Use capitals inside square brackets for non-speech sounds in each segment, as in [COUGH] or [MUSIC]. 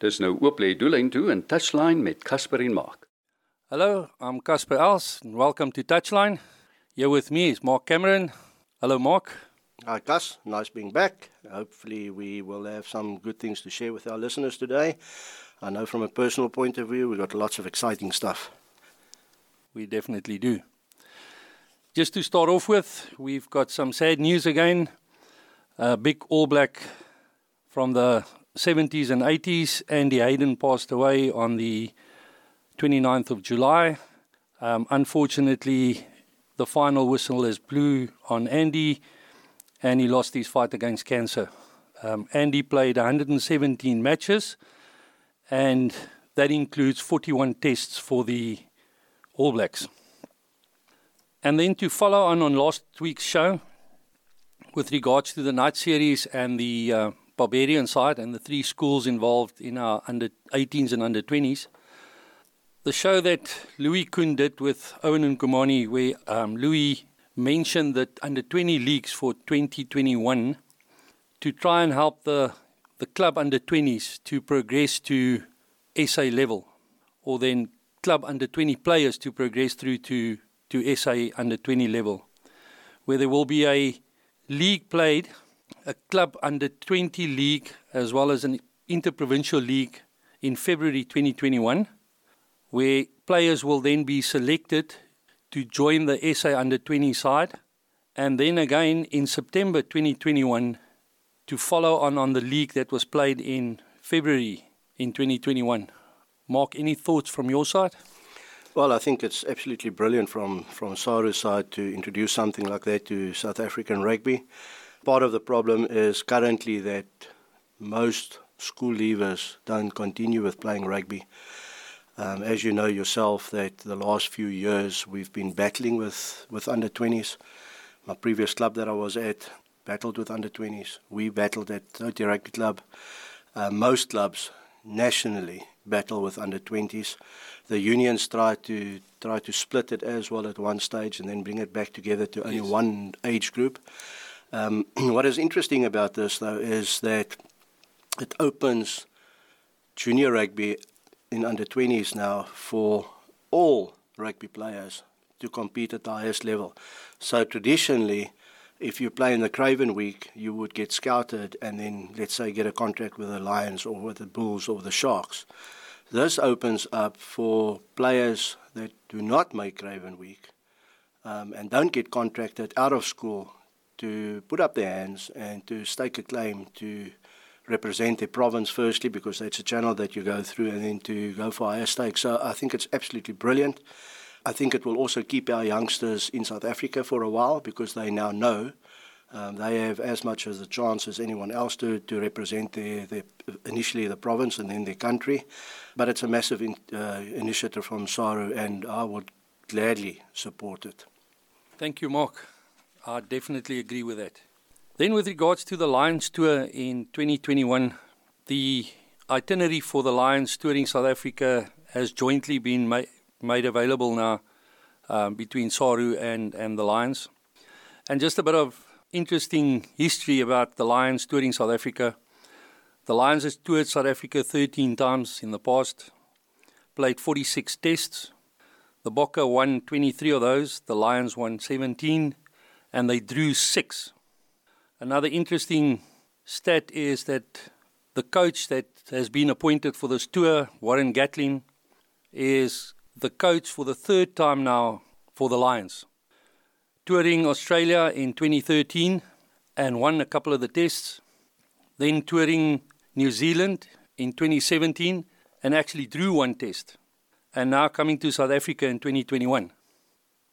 Dis nou oop lê doelin toe in touchline met Casper en Mark. Hello, I'm Casper Els and welcome to Touchline. Here with me is Mark Cameron. Hello Mark. Hi Gus, nice being back. Hopefully we will have some good things to share with our listeners today. I know from a personal point of view we've got lots of exciting stuff. We definitely do. Just to start off with, we've got some sad news again. A big All Black from the 70s and 80s. Andy Hayden passed away on the 29th of July. Um, unfortunately, the final whistle is blew on Andy, and he lost his fight against cancer. Um, Andy played 117 matches, and that includes 41 tests for the All Blacks. And then to follow on on last week's show, with regards to the night series and the uh, Barbarian side and the three schools involved in our under 18s and under 20s. The show that Louis Kuhn did with Owen and Kumani, where um, Louis mentioned that under 20 leagues for 2021 to try and help the, the club under 20s to progress to SA level, or then club under 20 players to progress through to, to SA under 20 level, where there will be a league played a club under 20 league as well as an interprovincial league in February 2021, where players will then be selected to join the SA under 20 side, and then again in September 2021 to follow on on the league that was played in February in 2021. Mark, any thoughts from your side? Well, I think it's absolutely brilliant from from SARU's side to introduce something like that to South African rugby. Part of the problem is currently that most school leavers don't continue with playing rugby. Um, as you know yourself, that the last few years we've been battling with, with under 20s. My previous club that I was at battled with under 20s. We battled at Toti Rugby Club. Uh, most clubs nationally battle with under 20s. The unions try to try to split it as well at one stage and then bring it back together to only yes. one age group. Um, [CLEARS THROAT] what is interesting about this, though, is that it opens junior rugby in under 20s now for all rugby players to compete at the highest level. So traditionally, if you play in the Craven Week, you would get scouted and then, let's say, get a contract with the Lions or with the Bulls or the Sharks. This opens up for players that do not make Craven Week um, and don't get contracted out of school to put up their hands and to stake a claim to represent their province firstly because that's a channel that you go through and then to go for higher stakes. So I think it's absolutely brilliant. I think it will also keep our youngsters in South Africa for a while because they now know um, they have as much as a chance as anyone else to, to represent their, their, initially the province and then their country. But it's a massive in, uh, initiative from SARU and I would gladly support it. Thank you, Mark. I definitely agree with that. Then, with regards to the Lions Tour in 2021, the itinerary for the Lions touring South Africa has jointly been ma- made available now um, between SARU and, and the Lions. And just a bit of interesting history about the Lions touring South Africa. The Lions has toured South Africa 13 times in the past, played 46 tests. The Bokke won 23 of those, the Lions won 17 and they drew six. Another interesting stat is that the coach that has been appointed for this tour, Warren Gatland, is the coach for the third time now for the Lions. Touring Australia in 2013 and won a couple of the tests. Then touring New Zealand in 2017 and actually drew one test. And now coming to South Africa in 2021.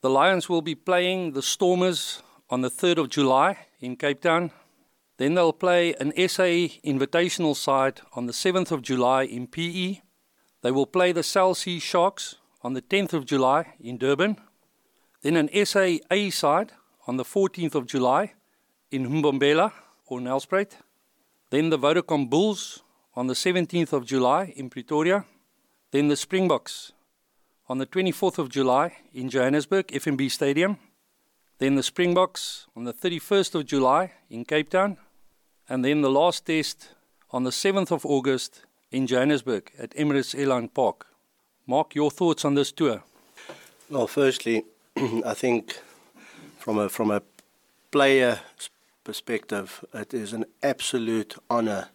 The Lions will be playing the Stormers on the 3rd of July in Cape Town. Then they'll play an SA invitational side on the 7th of July in PE. They will play the Cell C Sharks on the 10th of July in Durban. Then an SA A side on the 14th of July in Mbombela or Nelspruit. Then the Vodacom Bulls on the 17th of July in Pretoria. Then the Springboks on the 24th of July in Johannesburg, FNB Stadium. Then the Springboks on the 31st of July in Cape Town. And then the last test on the 7th of August in Johannesburg at Emirates Airline Park. Mark, your thoughts on this tour? Well, firstly, [CLEARS THROAT] I think from a from a player perspective, it is an absolute honour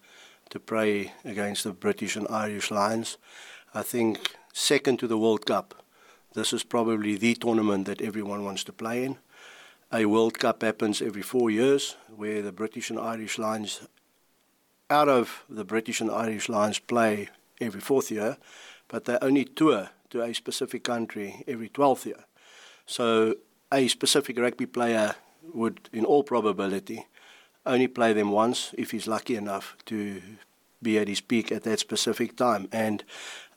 to play against the British and Irish Lions. I think second to the World Cup, this is probably the tournament that everyone wants to play in. A World Cup happens every four years, where the British and Irish Lions, out of the British and Irish Lions, play every fourth year, but they only tour to a specific country every 12th year. So a specific rugby player would, in all probability, only play them once if he's lucky enough to be at his peak at that specific time. And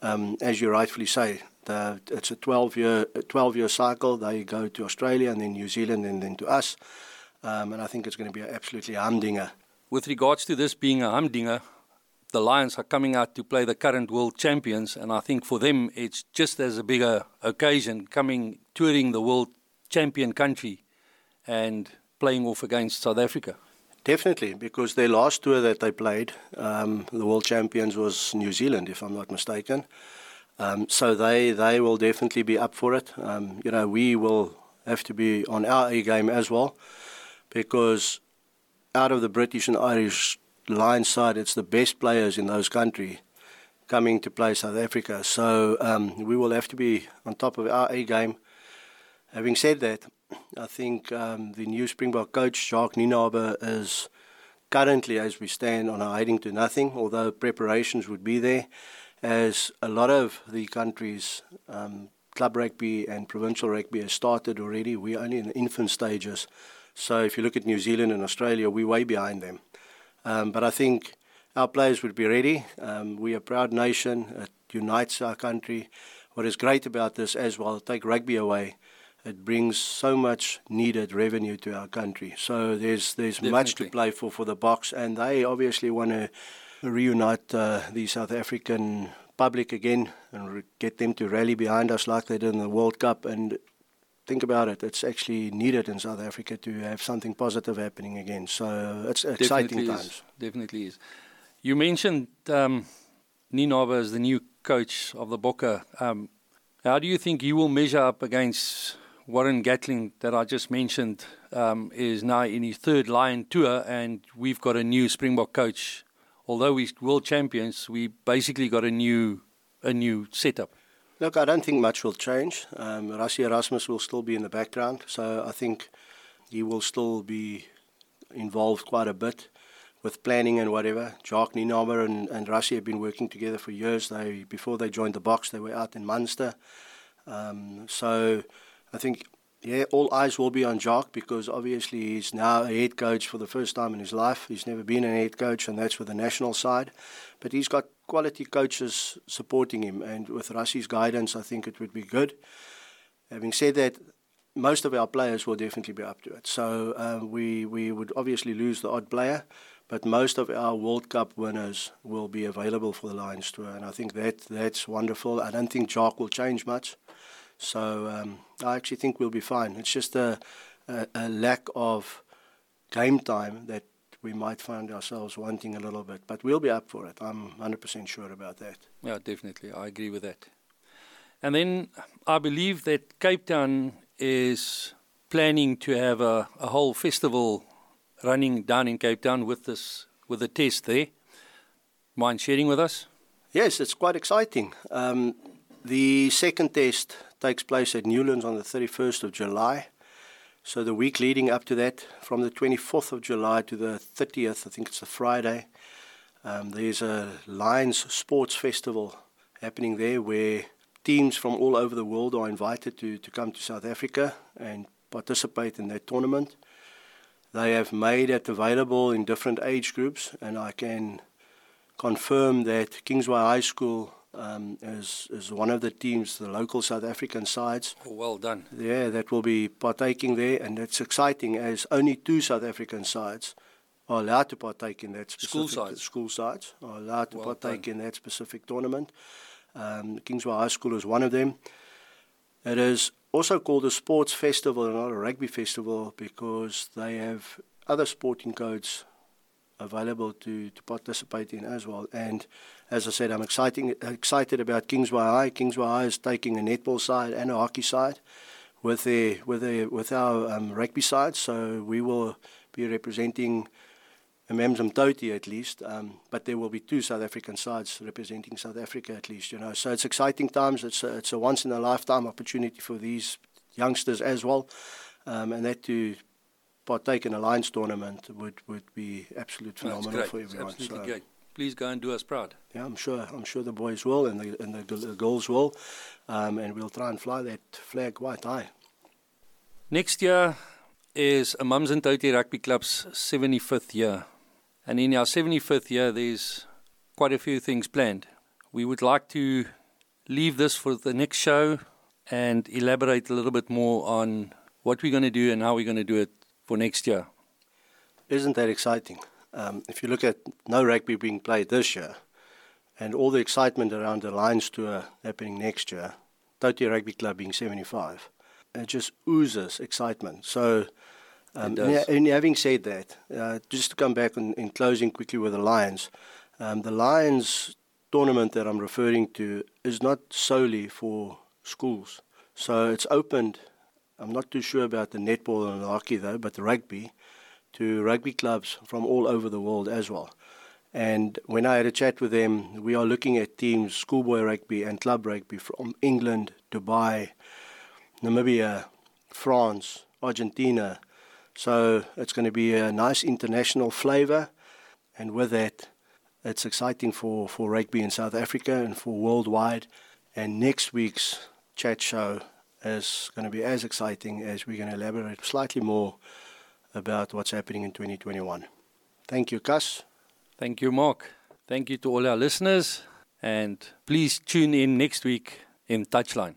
um, as you rightfully say, the, it's a 12 year 12 year cycle. They go to Australia and then New Zealand and then to us. Um, and I think it's going to be absolutely humdinger. With regards to this being a humdinger, the Lions are coming out to play the current world champions, and I think for them it's just as a bigger occasion coming touring the world champion country and playing off against South Africa. Definitely, because their last tour that they played, um, the world champions was New Zealand, if I'm not mistaken. Um, so they they will definitely be up for it. Um, you know, we will have to be on our A game as well, because out of the British and Irish line side, it's the best players in those countries coming to play South Africa. So um, we will have to be on top of our A game. Having said that, I think um, the new Springbok coach, Jacques Nienaber, is currently, as we stand, on a hiding to nothing, although preparations would be there, as a lot of the countries, um, club rugby and provincial rugby has started already. We're only in the infant stages. So if you look at New Zealand and Australia, we're way behind them. Um, but I think our players would be ready. Um, we're a proud nation. It unites our country. What is great about this as well, take rugby away, it brings so much needed revenue to our country. So there's there's Definitely. much to play for for the Boks, and they obviously want to reunite uh, the South African public again and re- get them to rally behind us like they did in the World Cup. And think about it, it's actually needed in South Africa to have something positive happening again. So it's exciting Definitely times. Is. Definitely is. You mentioned um, Nienaber as the new coach of the Bokke. Um, how do you think he will measure up against Warren Gatland that I just mentioned um, is now in his third Lion tour, and we've got a new Springbok coach. Although we're world champions, we basically got a new a new setup. Look, I don't think much will change. Um, Rassie Erasmus will still be in the background, so I think he will still be involved quite a bit with planning and whatever. Jacques Nienaber and, and Rassie have been working together for years. They before they joined the Boks, they were out in Munster. Um, so I think, yeah, all eyes will be on Jacques because obviously he's now a head coach for the first time in his life. He's never been a head coach, and that's for the national side. But he's got quality coaches supporting him, and with Rassie's guidance, I think it would be good. Having said that, most of our players will definitely be up to it. So uh, we we would obviously lose the odd player, but most of our World Cup winners will be available for the Lions tour, and I think that that's wonderful. I don't think Jock will change much. So um, I actually think we'll be fine. It's just a, a, a, lack of game time that we might find ourselves wanting a little bit. But we'll be up for it. I'm 100% sure about that. Yeah, definitely. I agree with that. And then I believe that Cape Town is planning to have a, a whole festival running down in Cape Town with this with the test there. Mind sharing with us? Yes, it's quite exciting. Um, the second test takes place at Newlands on the 31st of July. So the week leading up to that, from the 24th of July to the 30th, I think it's a Friday, um, there's a Lions Sports Festival happening there where teams from all over the world are invited to, to come to South Africa and participate in that tournament. They have made it available in different age groups, and I can confirm that Kingsway High School um, is, is one of the teams, the local South African sides. Oh, well done. Yeah, that will be partaking there, and it's exciting as only two South African sides are allowed to partake in that specific school sides. School sides are allowed to well partake done. in that specific tournament. Um, Kingsway High School is one of them. It is also called a sports festival and not a rugby festival because they have other sporting codes available to, to participate in as well. And as I said, I'm exciting, excited about Kingsway High. Kingsway High is taking a netball side and a hockey side with their, with their, with our um, rugby side. So we will be representing Amanzimtoti at least, um, but there will be two South African sides representing South Africa at least. You know, so it's exciting times. It's a, it's a once in a lifetime opportunity for these youngsters as well, um, and that to partake in a Lions tournament would, would be absolute phenomenal for everyone. Absolutely so, great. Please go and do us proud. Yeah, I'm sure. I'm sure the boys will, and the and the, the girls will, um, and we'll try and fly that flag quite high. Next year is a Amanzimtoti Rugby Club's 75th year. And in our 75th year, there's quite a few things planned. We would like to leave this for the next show and elaborate a little bit more on what we're going to do and how we're going to do it for next year. Isn't that exciting? Um, if you look at no rugby being played this year and all the excitement around the Lions Tour happening next year, Toti Rugby Club being 75, it just oozes excitement. So um, and, having said that, uh, just to come back in, in, closing quickly with the Lions, um, the Lions tournament that I'm referring to is not solely for schools. So it's opened, I'm not too sure about the netball and the hockey though, but the rugby, to rugby clubs from all over the world as well. And when I had a chat with them, we are looking at teams, schoolboy rugby and club rugby from England, Dubai, Namibia, France, Argentina, so it's going to be a nice international flavour, and with that, it's exciting for, for rugby in South Africa and for worldwide. And next week's chat show is going to be as exciting as we're going to elaborate slightly more about what's happening in 2021. Thank you, Cas. Thank you, Mark. Thank you to all our listeners. And please tune in next week in Touchline.